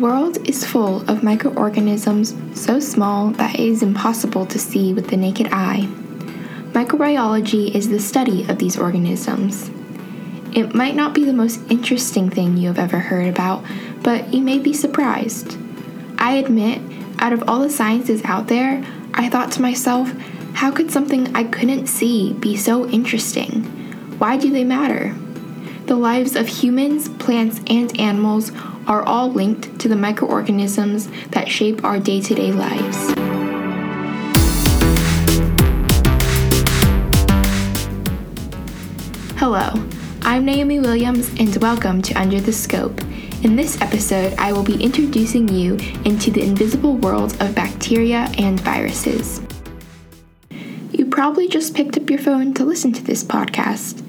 world is full of microorganisms so small that it is impossible to see with the naked eye. Microbiology is the study of these organisms. It might not be the most interesting thing you have ever heard about, but you may be surprised. I admit, out of all the sciences out there, I thought to myself, how could something I couldn't see be so interesting? Why do they matter? The lives of humans, plants, and animals are all linked to the microorganisms that shape our day to day lives. Hello, I'm Naomi Williams, and welcome to Under the Scope. In this episode, I will be introducing you into the invisible world of bacteria and viruses. You probably just picked up your phone to listen to this podcast,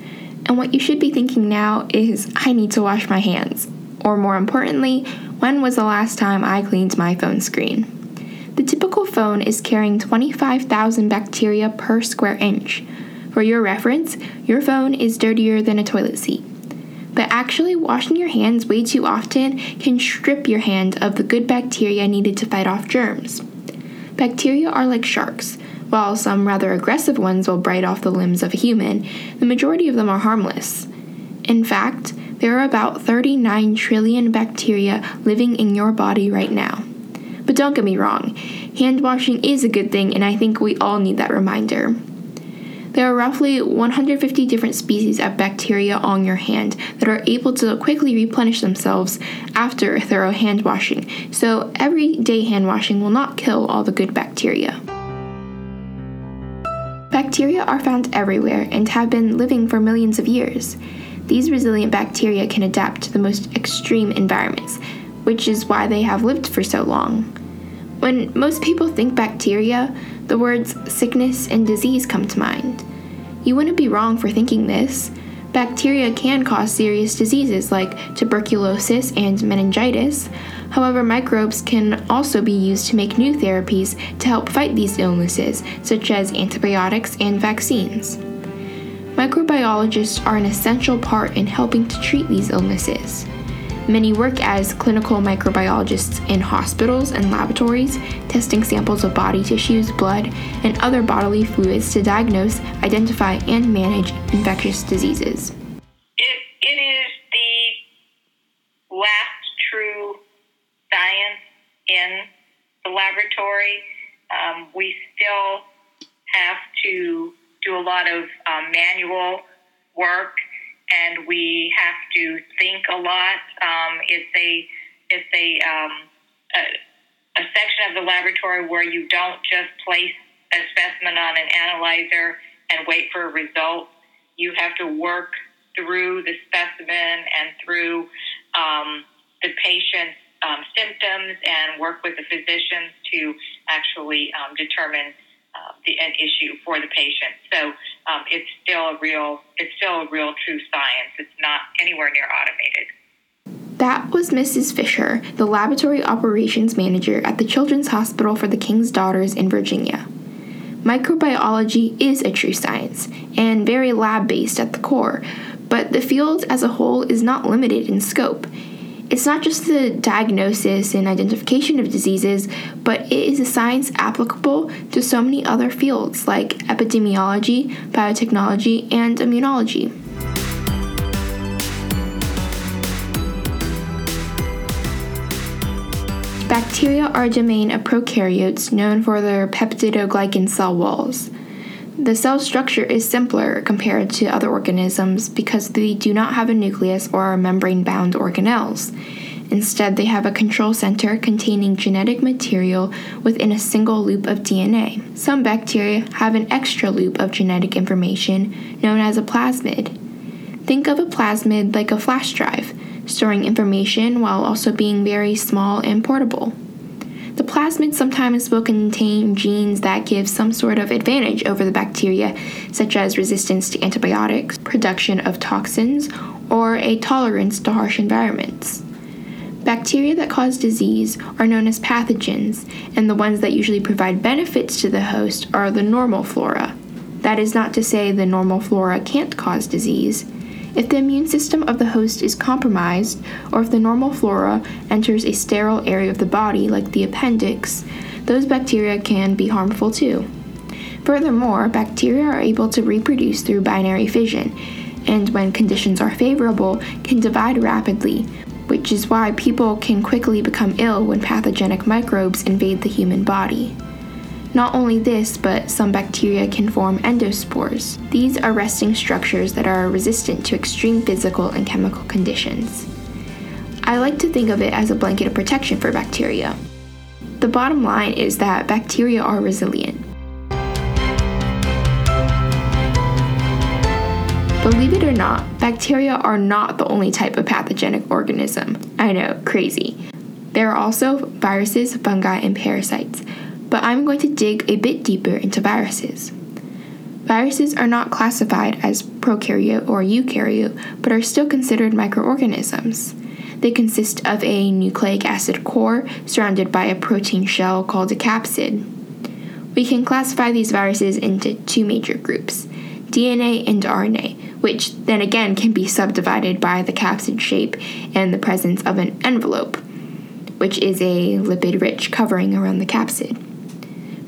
and what you should be thinking now is I need to wash my hands or more importantly, when was the last time I cleaned my phone screen? The typical phone is carrying 25,000 bacteria per square inch. For your reference, your phone is dirtier than a toilet seat. But actually, washing your hands way too often can strip your hand of the good bacteria needed to fight off germs. Bacteria are like sharks. While some rather aggressive ones will bite off the limbs of a human, the majority of them are harmless. In fact, there are about 39 trillion bacteria living in your body right now. But don't get me wrong, hand washing is a good thing, and I think we all need that reminder. There are roughly 150 different species of bacteria on your hand that are able to quickly replenish themselves after a thorough hand washing, so everyday hand washing will not kill all the good bacteria. Bacteria are found everywhere and have been living for millions of years. These resilient bacteria can adapt to the most extreme environments, which is why they have lived for so long. When most people think bacteria, the words sickness and disease come to mind. You wouldn't be wrong for thinking this. Bacteria can cause serious diseases like tuberculosis and meningitis. However, microbes can also be used to make new therapies to help fight these illnesses, such as antibiotics and vaccines. Microbiologists are an essential part in helping to treat these illnesses. Many work as clinical microbiologists in hospitals and laboratories, testing samples of body tissues, blood, and other bodily fluids to diagnose, identify, and manage infectious diseases. It, it is the last true science in the laboratory. Um, we still have to do a lot of um, manual work, and we have to think a lot. Um, it's a it's a, a a section of the laboratory where you don't just place a specimen on an analyzer and wait for a result. You have to work through the specimen and through um, the patient's um, symptoms and work with the physicians to actually um, determine uh, the, an issue for the patient. So um, it's still a real, it's still a real true science. It's not anywhere near automated. That was Mrs. Fisher, the laboratory operations manager at the Children's Hospital for the King's Daughters in Virginia. Microbiology is a true science and very lab based at the core, but the field as a whole is not limited in scope. It's not just the diagnosis and identification of diseases, but it is a science applicable to so many other fields like epidemiology, biotechnology, and immunology. Bacteria are a domain of prokaryotes known for their peptidoglycan cell walls. The cell structure is simpler compared to other organisms because they do not have a nucleus or membrane bound organelles. Instead, they have a control center containing genetic material within a single loop of DNA. Some bacteria have an extra loop of genetic information known as a plasmid. Think of a plasmid like a flash drive, storing information while also being very small and portable. The plasmid sometimes will contain genes that give some sort of advantage over the bacteria, such as resistance to antibiotics, production of toxins, or a tolerance to harsh environments. Bacteria that cause disease are known as pathogens, and the ones that usually provide benefits to the host are the normal flora. That is not to say the normal flora can't cause disease. If the immune system of the host is compromised, or if the normal flora enters a sterile area of the body, like the appendix, those bacteria can be harmful too. Furthermore, bacteria are able to reproduce through binary fission, and when conditions are favorable, can divide rapidly, which is why people can quickly become ill when pathogenic microbes invade the human body. Not only this, but some bacteria can form endospores. These are resting structures that are resistant to extreme physical and chemical conditions. I like to think of it as a blanket of protection for bacteria. The bottom line is that bacteria are resilient. Believe it or not, bacteria are not the only type of pathogenic organism. I know, crazy. There are also viruses, fungi, and parasites, but I'm going to dig a bit deeper into viruses. Viruses are not classified as prokaryote or eukaryote, but are still considered microorganisms. They consist of a nucleic acid core surrounded by a protein shell called a capsid. We can classify these viruses into two major groups DNA and RNA, which then again can be subdivided by the capsid shape and the presence of an envelope, which is a lipid rich covering around the capsid.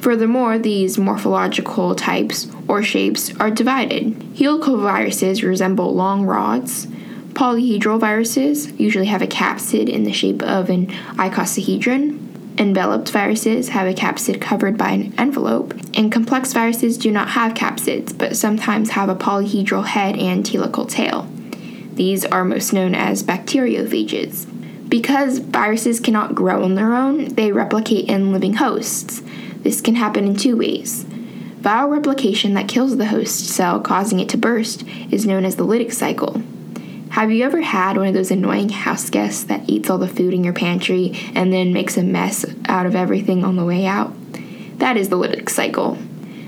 Furthermore, these morphological types or shapes are divided. Helical viruses resemble long rods. Polyhedral viruses usually have a capsid in the shape of an icosahedron. Enveloped viruses have a capsid covered by an envelope, and complex viruses do not have capsids, but sometimes have a polyhedral head and helical tail. These are most known as bacteriophages. Because viruses cannot grow on their own, they replicate in living hosts. This can happen in two ways. Viral replication that kills the host cell, causing it to burst, is known as the lytic cycle. Have you ever had one of those annoying house guests that eats all the food in your pantry and then makes a mess out of everything on the way out? That is the lytic cycle.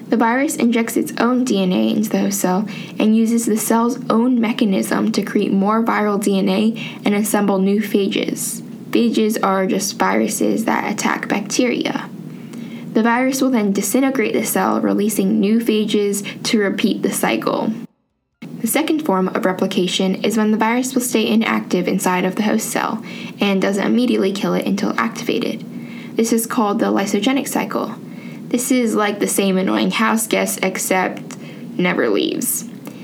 The virus injects its own DNA into the host cell and uses the cell's own mechanism to create more viral DNA and assemble new phages. Phages are just viruses that attack bacteria. The virus will then disintegrate the cell, releasing new phages to repeat the cycle. The second form of replication is when the virus will stay inactive inside of the host cell and doesn't immediately kill it until activated. This is called the lysogenic cycle. This is like the same annoying house guest except never leaves.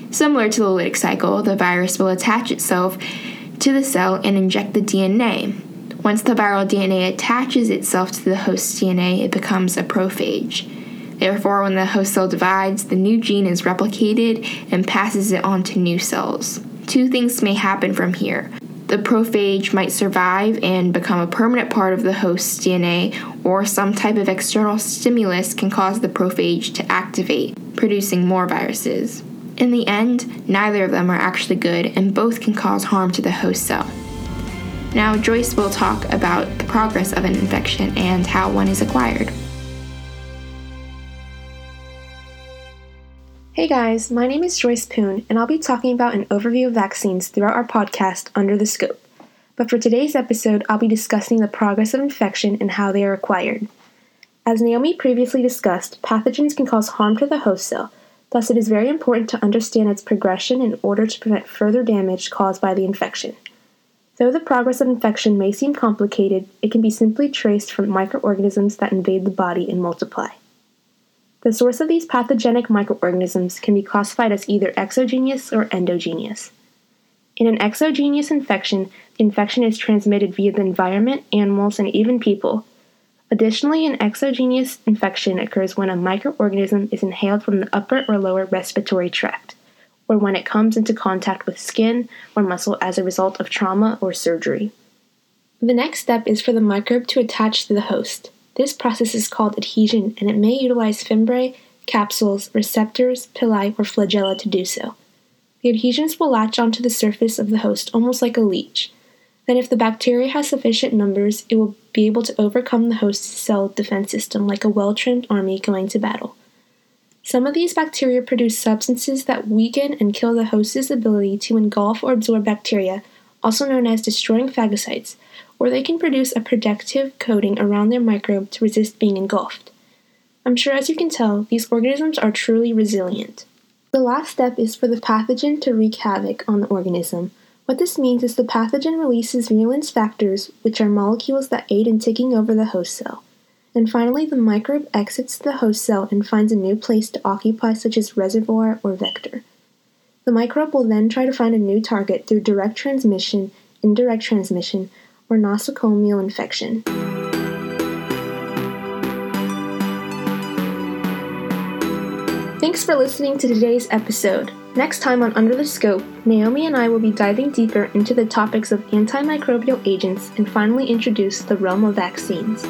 Similar to the lytic cycle, the virus will attach itself to the cell and inject the DNA. Once the viral DNA attaches itself to the host DNA, it becomes a prophage. Therefore, when the host cell divides, the new gene is replicated and passes it on to new cells. Two things may happen from here. The prophage might survive and become a permanent part of the host's DNA, or some type of external stimulus can cause the prophage to activate, producing more viruses. In the end, neither of them are actually good, and both can cause harm to the host cell. Now, Joyce will talk about the progress of an infection and how one is acquired. Hey guys, my name is Joyce Poon, and I'll be talking about an overview of vaccines throughout our podcast Under the Scope. But for today's episode, I'll be discussing the progress of infection and how they are acquired. As Naomi previously discussed, pathogens can cause harm to the host cell, thus, it is very important to understand its progression in order to prevent further damage caused by the infection. Though the progress of infection may seem complicated, it can be simply traced from microorganisms that invade the body and multiply. The source of these pathogenic microorganisms can be classified as either exogenous or endogenous. In an exogenous infection, the infection is transmitted via the environment, animals, and even people. Additionally, an exogenous infection occurs when a microorganism is inhaled from the upper or lower respiratory tract, or when it comes into contact with skin or muscle as a result of trauma or surgery. The next step is for the microbe to attach to the host. This process is called adhesion, and it may utilize fimbriae, capsules, receptors, pili, or flagella to do so. The adhesions will latch onto the surface of the host almost like a leech. Then, if the bacteria has sufficient numbers, it will be able to overcome the host's cell defense system like a well trained army going to battle. Some of these bacteria produce substances that weaken and kill the host's ability to engulf or absorb bacteria, also known as destroying phagocytes, or they can produce a protective coating around their microbe to resist being engulfed. I'm sure as you can tell, these organisms are truly resilient. The last step is for the pathogen to wreak havoc on the organism. What this means is the pathogen releases virulence factors, which are molecules that aid in taking over the host cell. And finally, the microbe exits the host cell and finds a new place to occupy, such as reservoir or vector. The microbe will then try to find a new target through direct transmission, indirect transmission, or nosocomial infection. Thanks for listening to today's episode. Next time on Under the Scope, Naomi and I will be diving deeper into the topics of antimicrobial agents and finally introduce the realm of vaccines.